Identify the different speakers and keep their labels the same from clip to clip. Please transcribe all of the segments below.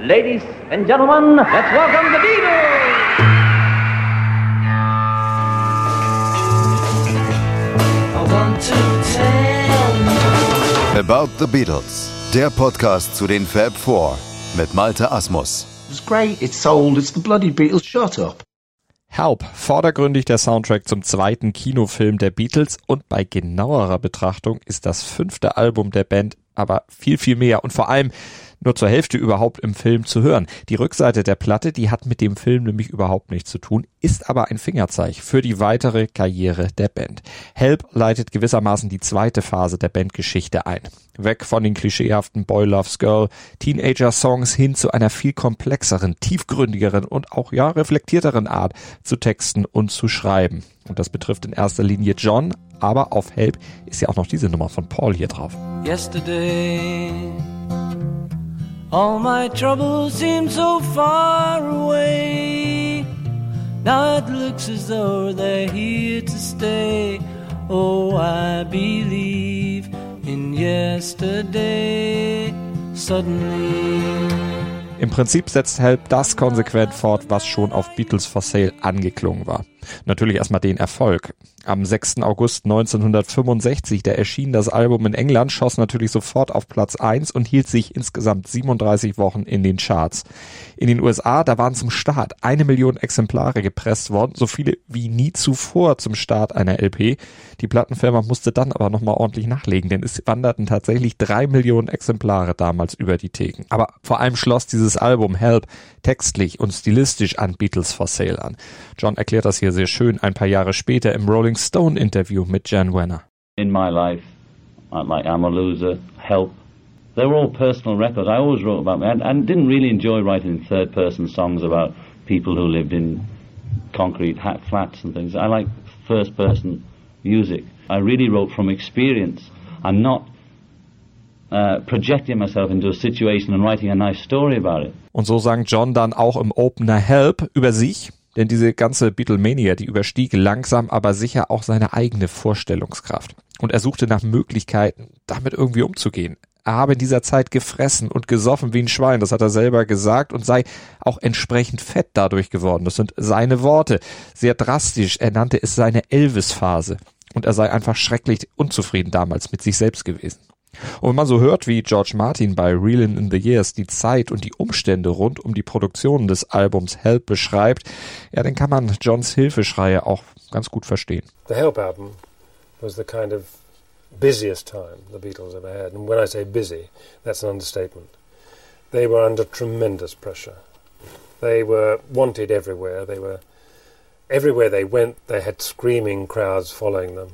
Speaker 1: Ladies and gentlemen, let's welcome the Beatles!
Speaker 2: About the Beatles, der Podcast zu den Fab Four mit Malte Asmus.
Speaker 3: It's great, it's sold, it's the bloody Beatles, shut up.
Speaker 4: Help, vordergründig der Soundtrack zum zweiten Kinofilm der Beatles und bei genauerer Betrachtung ist das fünfte Album der Band aber viel, viel mehr und vor allem nur zur Hälfte überhaupt im Film zu hören. Die Rückseite der Platte, die hat mit dem Film nämlich überhaupt nichts zu tun, ist aber ein Fingerzeig für die weitere Karriere der Band. Help leitet gewissermaßen die zweite Phase der Bandgeschichte ein. Weg von den klischeehaften Boy Loves Girl, Teenager-Songs hin zu einer viel komplexeren, tiefgründigeren und auch ja reflektierteren Art zu texten und zu schreiben. Und das betrifft in erster Linie John, aber auf Help ist ja auch noch diese Nummer von Paul hier drauf.
Speaker 5: Yesterday All my troubles seem so far away. Now it looks as though they're here to stay. Oh, I believe in yesterday. Suddenly.
Speaker 4: Im Prinzip setzt Help das konsequent fort, was schon auf Beatles for Sale angeklungen war. Natürlich erstmal den Erfolg. Am 6. August 1965, da erschien das Album in England, schoss natürlich sofort auf Platz 1 und hielt sich insgesamt 37 Wochen in den Charts. In den USA, da waren zum Start eine Million Exemplare gepresst worden, so viele wie nie zuvor zum Start einer LP. Die Plattenfirma musste dann aber nochmal ordentlich nachlegen, denn es wanderten tatsächlich drei Millionen Exemplare damals über die Theken. Aber vor allem schloss dieses Album Help textlich und stilistisch an Beatles for Sale an. John erklärt das hier sehr schön ein paar Jahre später im Rolling Stone Interview mit Jan Wenner.
Speaker 6: In my life, like I'm a Loser, Help, they were all personal records. I always wrote about me and, and didn't really enjoy writing third person songs about people who lived in concrete hat flats and things. I like first person music. I really wrote from experience I'm not uh, projecting myself into a situation and writing a nice story about it.
Speaker 4: Und so sang John dann auch im Opener Help über sich, denn diese ganze Beatlemania, die überstieg langsam aber sicher auch seine eigene Vorstellungskraft. Und er suchte nach Möglichkeiten, damit irgendwie umzugehen. Er habe in dieser Zeit gefressen und gesoffen wie ein Schwein, das hat er selber gesagt, und sei auch entsprechend fett dadurch geworden. Das sind seine Worte. Sehr drastisch. Er nannte es seine Elvis-Phase. Und er sei einfach schrecklich unzufrieden damals mit sich selbst gewesen. Und wenn man so hört, wie George Martin bei Reelin' in the Years die Zeit und die Umstände rund um die Produktion des Albums Help beschreibt, ja, dann kann man Johns Hilfeschreie auch ganz gut verstehen.
Speaker 7: The Help album was the kind of busiest time the Beatles ever had. And when I say busy, that's an understatement. They were under tremendous pressure. They were wanted everywhere. They were everywhere they went. They had screaming crowds following them,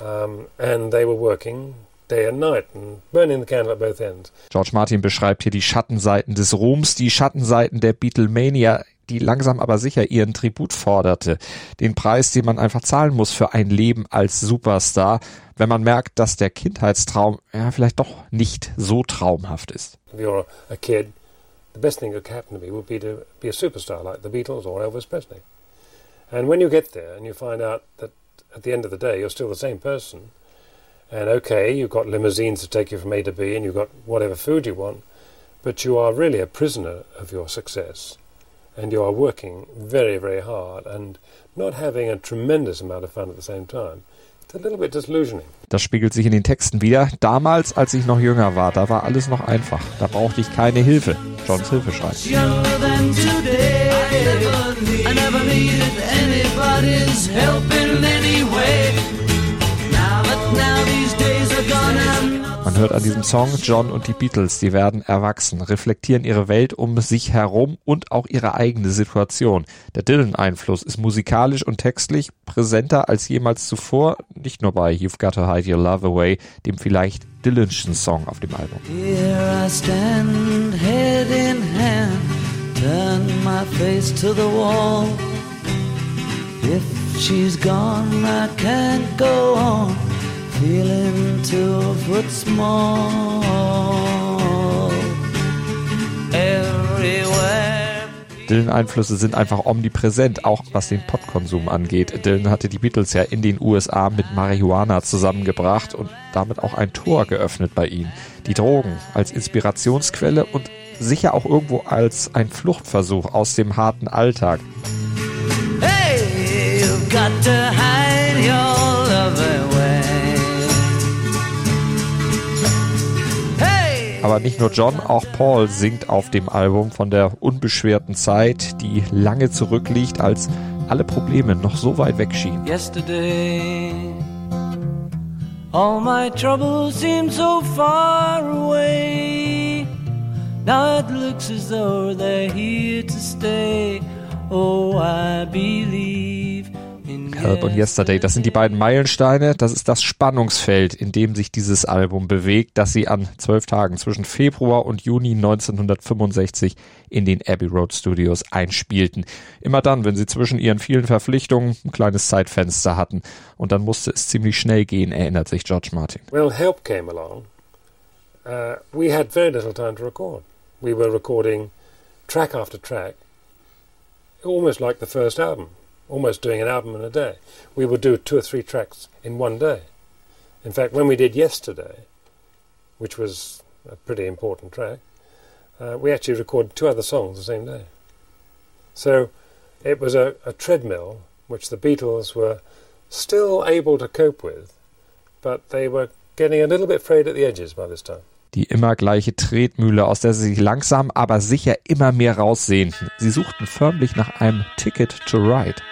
Speaker 7: um, and they were working day and night and burning the candle at both ends.
Speaker 4: George Martin beschreibt hier die Schattenseiten des Ruhms, die Schattenseiten der Beatlemania, die langsam aber sicher ihren Tribut forderte. Den Preis, den man einfach zahlen muss für ein Leben als Superstar, wenn man merkt, dass der Kindheitstraum ja vielleicht doch nicht so traumhaft ist.
Speaker 7: If you're a kid, the best thing that could happen to me would be to be a superstar like the Beatles or Elvis Presley. And when you get there and you find out that at the end of the day you're still the same person, and okay, you've got limousines to take you from A to B and you've got whatever food you want, but you are really a prisoner of your success. And you are working very, very hard and not having a tremendous amount of fun at the same time. It's a little bit disillusioning.
Speaker 4: Das spiegelt sich in den Texten wieder. Damals, als ich noch jünger war, da war alles noch einfach. Da brauchte ich keine Hilfe. Johns Hilfeschrei.
Speaker 5: Younger than today. I never needed anybody's help in any way.
Speaker 4: Man hört an diesem Song, John und die Beatles, die werden erwachsen, reflektieren ihre Welt um sich herum und auch ihre eigene Situation. Der Dylan-Einfluss ist musikalisch und textlich präsenter als jemals zuvor, nicht nur bei You've Got to Hide Your Love Away, dem vielleicht Dylanschen Song auf dem Album.
Speaker 5: Here I stand, head in hand, turn my face to the wall. If she's gone, I can't go on, feeling two foot.
Speaker 4: Dylan-Einflüsse sind einfach omnipräsent, auch was den Potkonsum angeht. Dylan hatte die Beatles ja in den USA mit Marihuana zusammengebracht und damit auch ein Tor geöffnet bei ihnen. Die Drogen als Inspirationsquelle und sicher auch irgendwo als ein Fluchtversuch aus dem harten Alltag.
Speaker 5: Hey,
Speaker 4: Aber nicht nur John, auch Paul singt auf dem Album von der unbeschwerten Zeit, die lange zurückliegt, als alle Probleme noch so weit weg schienen.
Speaker 5: yesterday. All my troubles seem so far away. Now it looks as though they're here to stay. Oh, I believe
Speaker 4: Help und Yesterday, das sind die beiden Meilensteine, das ist das Spannungsfeld, in dem sich dieses Album bewegt, das sie an zwölf Tagen zwischen Februar und Juni 1965 in den Abbey Road Studios einspielten. Immer dann, wenn sie zwischen ihren vielen Verpflichtungen ein kleines Zeitfenster hatten. Und dann musste es ziemlich schnell gehen, erinnert sich George Martin.
Speaker 7: Well, Help came along. Uh, we had very little time to record. We were recording track after track, almost like the first album, almost doing an album in a day. We would do two or three tracks in one day. In fact, when we did Yesterday, which was a pretty important track, uh, we actually recorded two other songs the same day. So it was a, a treadmill which the Beatles were still able to cope with, but they were getting a little bit frayed at the edges by this time.
Speaker 4: Die immer gleiche Tretmühle, aus der sie sich langsam, aber sicher immer mehr raussehnten. Sie suchten förmlich nach einem Ticket to Ride.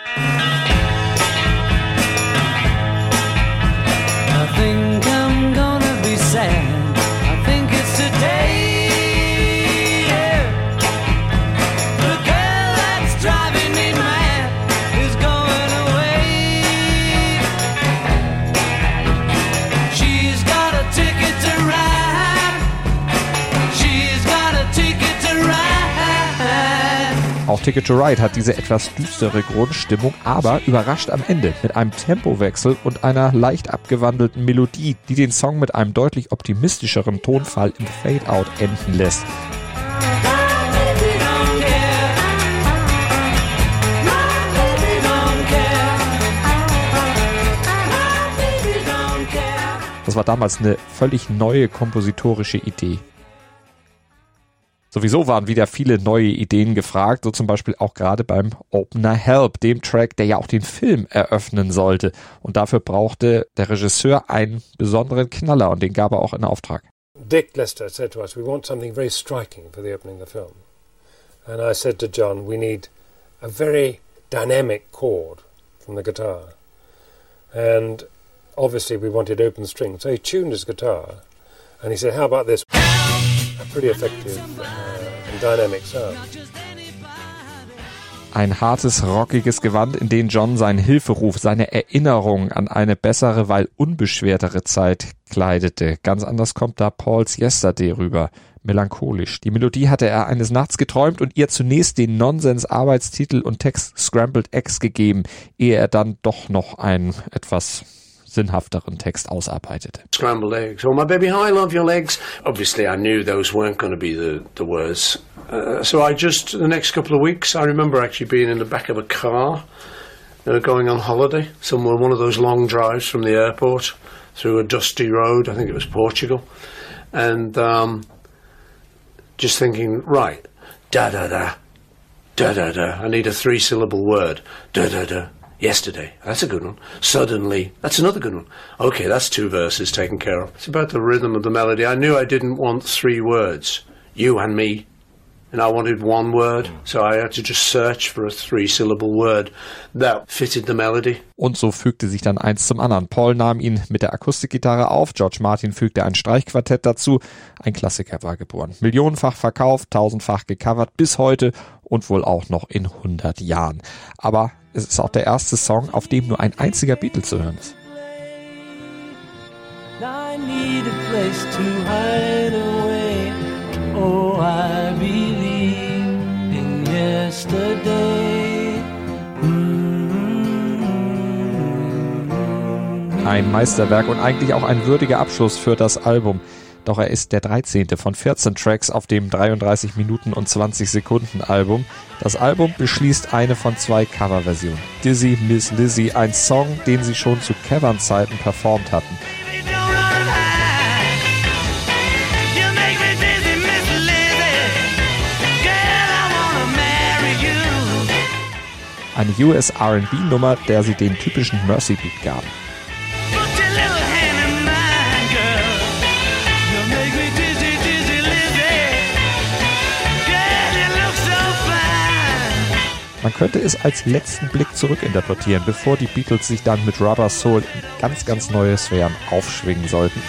Speaker 4: Auch Ticket to Ride hat diese etwas düstere Grundstimmung, aber überrascht am Ende mit einem Tempowechsel und einer leicht abgewandelten Melodie, die den Song mit einem deutlich optimistischeren Tonfall im Fade-Out enden lässt. Das war damals eine völlig neue kompositorische Idee. Sowieso waren wieder viele neue Ideen gefragt, so zum Beispiel auch gerade beim Opener Help, dem Track, der ja auch den Film eröffnen sollte. Und dafür brauchte der Regisseur einen besonderen Knaller und den gab er auch in Auftrag.
Speaker 7: Dick Lester said to us, We want something very striking for the opening of the film. And I said to John, We need a very dynamic chord from the guitar. And obviously, we wanted open strings. So he tuned his guitar and he said, How about this? Pretty effective uh, and dynamic sound.
Speaker 4: Ein hartes, rockiges Gewand, in den John seinen Hilferuf, seine Erinnerung an eine bessere, weil unbeschwertere Zeit kleidete. Ganz anders kommt da Pauls Yesterday rüber. Melancholisch. Die Melodie hatte er eines Nachts geträumt und ihr zunächst den Nonsens-Arbeitstitel und Text Scrambled Eggs gegeben, ehe er dann doch noch einen etwas sinnhafteren Text ausarbeitete.
Speaker 8: scrambled eggs. Oh, my baby, how I love your legs. Obviously, I knew those weren't going to be the, the words. Uh, so I just, the next couple of weeks, I remember actually being in the back of a car, uh, going on holiday, somewhere, one of those long drives from the airport through a dusty road. I think it was Portugal. And um, just thinking, right, da da da, da da da. I need a three syllable word. Da da da. Yesterday. That's a good one. Suddenly. That's another good one. Okay, that's two verses taken care of. It's about the rhythm of the melody. I knew I didn't want three words. You and me. And I wanted one word. So I had to just search for a three syllable word that fitted the melody.
Speaker 4: Und so fügte sich dann eins zum anderen. Paul nahm ihn mit der Akustikgitarre auf, George Martin fügte ein Streichquartett dazu. Ein Klassiker war geboren. Millionenfach verkauft, tausendfach gecovert, bis heute und wohl auch noch in 100 Jahren. Aber es ist auch der erste Song, auf dem nur ein einziger Beatle zu hören ist.
Speaker 5: I need a place to hide away.
Speaker 4: ein Meisterwerk und eigentlich auch ein würdiger Abschluss für das Album. Doch er ist der 13. von 14 Tracks auf dem 33 Minuten und 20 Sekunden Album. Das Album beschließt eine von zwei Coverversionen. Dizzy Miss Lizzy, ein Song, den sie schon zu Cavern-Zeiten performt hatten. Eine US RB-Nummer, der sie den typischen Mercy Beat gaben. Man könnte es als letzten Blick zurückinterpretieren, bevor die Beatles sich dann mit Rubber Soul in ganz, ganz neue Sphären aufschwingen sollten.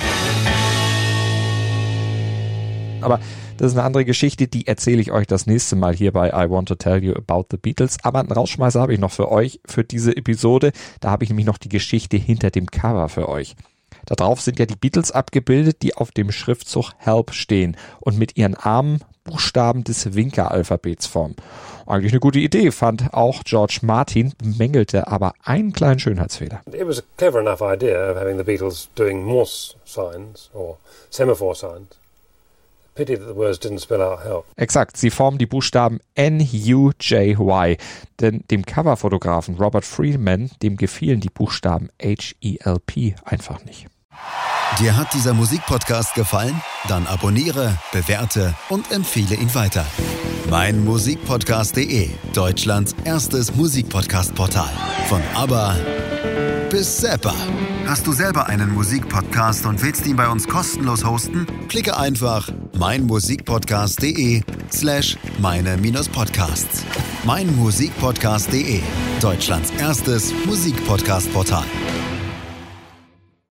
Speaker 4: Aber das ist eine andere Geschichte, die erzähle ich euch das nächste Mal hier bei I Want to Tell You About the Beatles. Aber einen Rausschmeißer habe ich noch für euch, für diese Episode. Da habe ich nämlich noch die Geschichte hinter dem Cover für euch. Darauf sind ja die Beatles abgebildet, die auf dem Schriftzug Help stehen und mit ihren Armen Buchstaben des Winker-Alphabets formen. Eigentlich eine gute Idee, fand auch George Martin, bemängelte aber einen kleinen Schönheitsfehler.
Speaker 7: It was a clever enough idea of having the Beatles doing Morse signs or semaphore signs. Pity that the words didn't spell out help.
Speaker 4: Exakt, sie formen die Buchstaben N-U-J-Y. Denn dem Coverfotografen Robert Freeman, dem gefielen die Buchstaben H-E-L-P einfach nicht.
Speaker 2: Dir hat dieser Musikpodcast gefallen? Dann abonniere, bewerte und empfehle ihn weiter. Mein Musikpodcast.de, Deutschlands erstes Musikpodcast-Portal. Von ABBA bis Zappa. Hast du selber einen Musikpodcast und willst ihn bei uns kostenlos hosten? Klicke einfach meinmusikpodcast.de slash meine-podcasts. Meinmusikpodcast.de, Deutschlands erstes Musikpodcast-Portal.